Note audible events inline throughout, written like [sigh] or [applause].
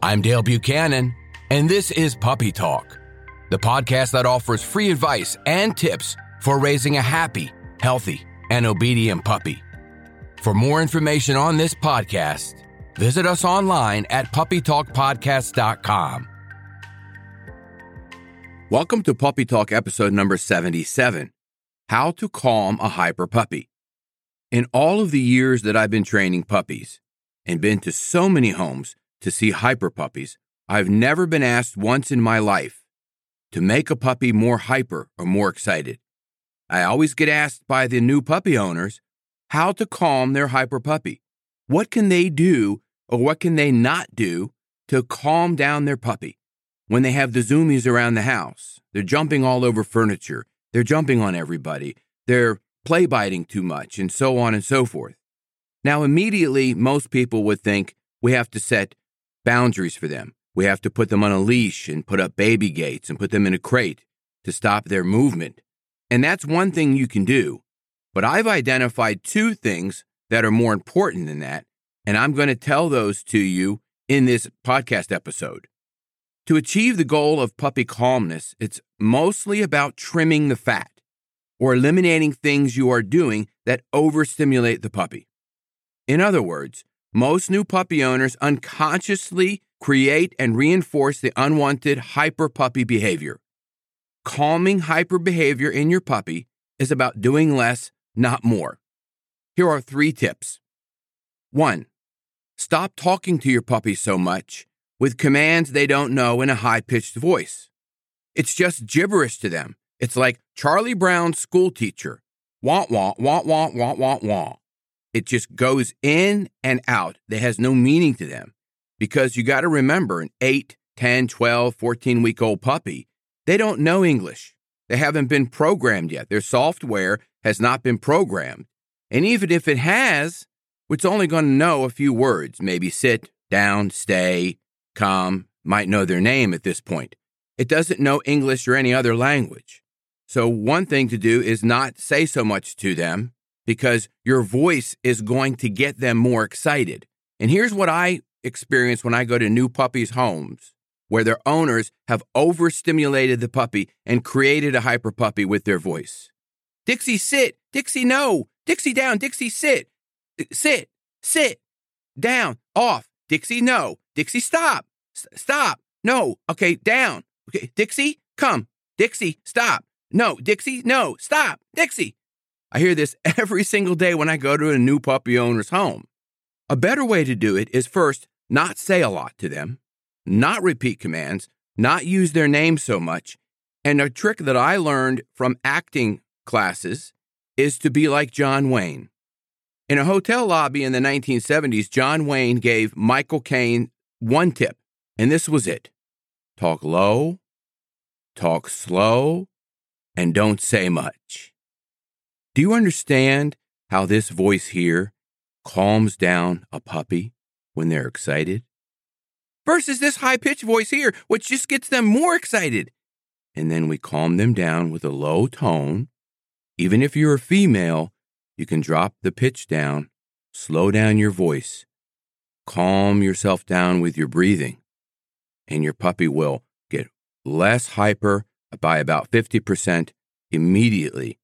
I'm Dale Buchanan, and this is Puppy Talk, the podcast that offers free advice and tips for raising a happy, healthy, and obedient puppy. For more information on this podcast, visit us online at puppytalkpodcast.com. Welcome to Puppy Talk episode number 77 How to Calm a Hyper Puppy. In all of the years that I've been training puppies and been to so many homes to see hyper puppies, I've never been asked once in my life to make a puppy more hyper or more excited. I always get asked by the new puppy owners how to calm their hyper puppy. What can they do or what can they not do to calm down their puppy when they have the zoomies around the house? They're jumping all over furniture, they're jumping on everybody, they're play biting too much, and so on and so forth. Now, immediately, most people would think we have to set boundaries for them. We have to put them on a leash and put up baby gates and put them in a crate to stop their movement. And that's one thing you can do. But I've identified two things that are more important than that. And I'm going to tell those to you in this podcast episode. To achieve the goal of puppy calmness, it's mostly about trimming the fat or eliminating things you are doing that overstimulate the puppy. In other words, most new puppy owners unconsciously create and reinforce the unwanted hyper puppy behavior. Calming hyper behavior in your puppy is about doing less, not more. Here are three tips. One, stop talking to your puppy so much with commands they don't know in a high pitched voice. It's just gibberish to them. It's like Charlie Brown's school teacher. Wah, wah, wah, wah, wah, wah, wah. It just goes in and out. It has no meaning to them because you got to remember an 8, 10, 12, 14 week old puppy, they don't know English. They haven't been programmed yet. Their software has not been programmed. And even if it has, it's only going to know a few words, maybe sit, down, stay, come, might know their name at this point. It doesn't know English or any other language. So, one thing to do is not say so much to them because your voice is going to get them more excited. And here's what I experience when I go to new puppies' homes where their owners have overstimulated the puppy and created a hyper puppy with their voice. Dixie, sit. Dixie, no. Dixie, down. Dixie, sit. Sit. Sit. Down. Off. Dixie, no. Dixie, stop. S- stop. No. Okay, down. Okay, Dixie, come. Dixie, stop. No, Dixie, no. Stop. Dixie. I hear this [laughs] every single day when I go to a new puppy owner's home. A better way to do it is first, not say a lot to them, not repeat commands, not use their name so much. And a trick that I learned from acting classes is to be like John Wayne. In a hotel lobby in the 1970s, John Wayne gave Michael Caine one tip, and this was it talk low, talk slow, and don't say much. Do you understand how this voice here calms down a puppy when they're excited, versus this high pitched voice here, which just gets them more excited. And then we calm them down with a low tone. Even if you're a female, you can drop the pitch down, slow down your voice, calm yourself down with your breathing, and your puppy will get less hyper by about 50% immediately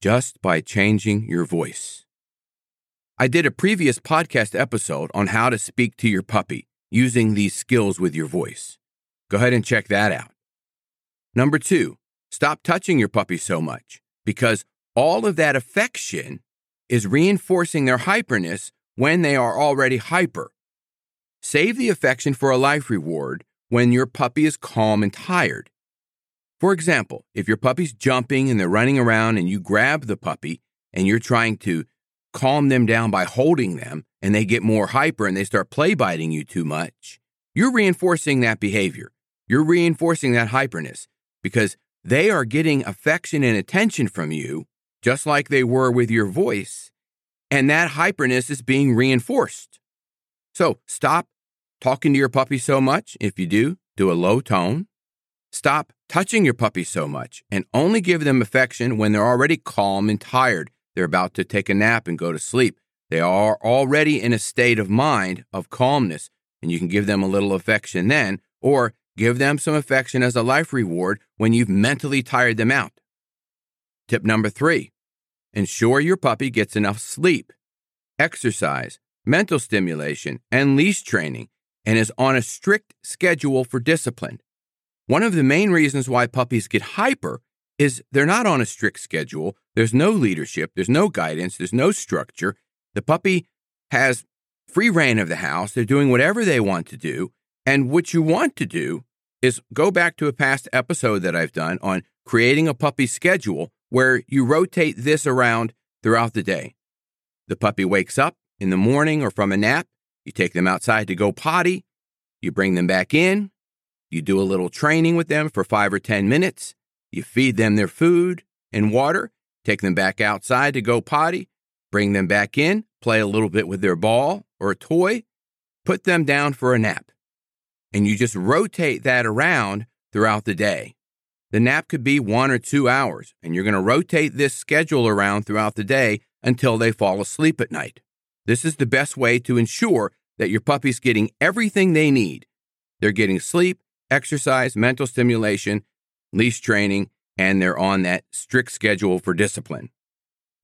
just by changing your voice. I did a previous podcast episode on how to speak to your puppy using these skills with your voice. Go ahead and check that out. Number two, stop touching your puppy so much because all of that affection is reinforcing their hyperness when they are already hyper. Save the affection for a life reward when your puppy is calm and tired. For example, if your puppy's jumping and they're running around and you grab the puppy and you're trying to calm them down by holding them and they get more hyper and they start play biting you too much, you're reinforcing that behavior. You're reinforcing that hyperness because they are getting affection and attention from you, just like they were with your voice. And that hyperness is being reinforced. So stop talking to your puppy so much. If you do, do a low tone. Stop touching your puppy so much and only give them affection when they're already calm and tired. They're about to take a nap and go to sleep. They are already in a state of mind of calmness, and you can give them a little affection then, or give them some affection as a life reward when you've mentally tired them out. Tip number three ensure your puppy gets enough sleep, exercise, mental stimulation, and leash training, and is on a strict schedule for discipline. One of the main reasons why puppies get hyper is they're not on a strict schedule. There's no leadership, there's no guidance, there's no structure. The puppy has free reign of the house. They're doing whatever they want to do. And what you want to do is go back to a past episode that I've done on creating a puppy schedule where you rotate this around throughout the day. The puppy wakes up in the morning or from a nap. You take them outside to go potty. You bring them back in. You do a little training with them for five or 10 minutes. You feed them their food and water, take them back outside to go potty, bring them back in, play a little bit with their ball or a toy, put them down for a nap. And you just rotate that around throughout the day. The nap could be one or two hours, and you're going to rotate this schedule around throughout the day until they fall asleep at night. This is the best way to ensure that your puppy's getting everything they need. They're getting sleep, exercise, mental stimulation, leash training, and they're on that strict schedule for discipline.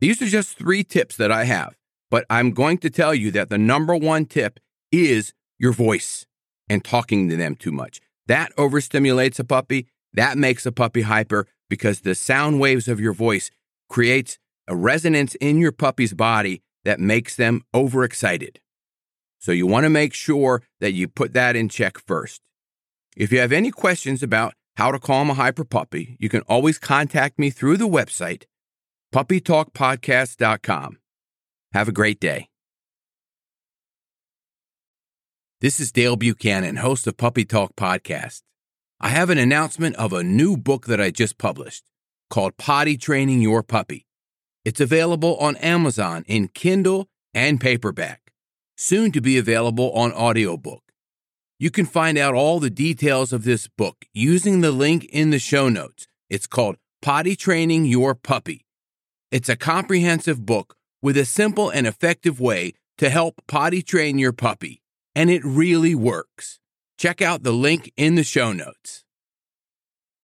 These are just three tips that I have, but I'm going to tell you that the number one tip is your voice and talking to them too much. That overstimulates a puppy. That makes a puppy hyper because the sound waves of your voice creates a resonance in your puppy's body that makes them overexcited. So you want to make sure that you put that in check first. If you have any questions about how to calm a hyper puppy, you can always contact me through the website, puppytalkpodcast.com. Have a great day. This is Dale Buchanan, host of Puppy Talk Podcast. I have an announcement of a new book that I just published called Potty Training Your Puppy. It's available on Amazon in Kindle and paperback, soon to be available on audiobook. You can find out all the details of this book using the link in the show notes. It's called Potty Training Your Puppy. It's a comprehensive book with a simple and effective way to help potty train your puppy, and it really works. Check out the link in the show notes.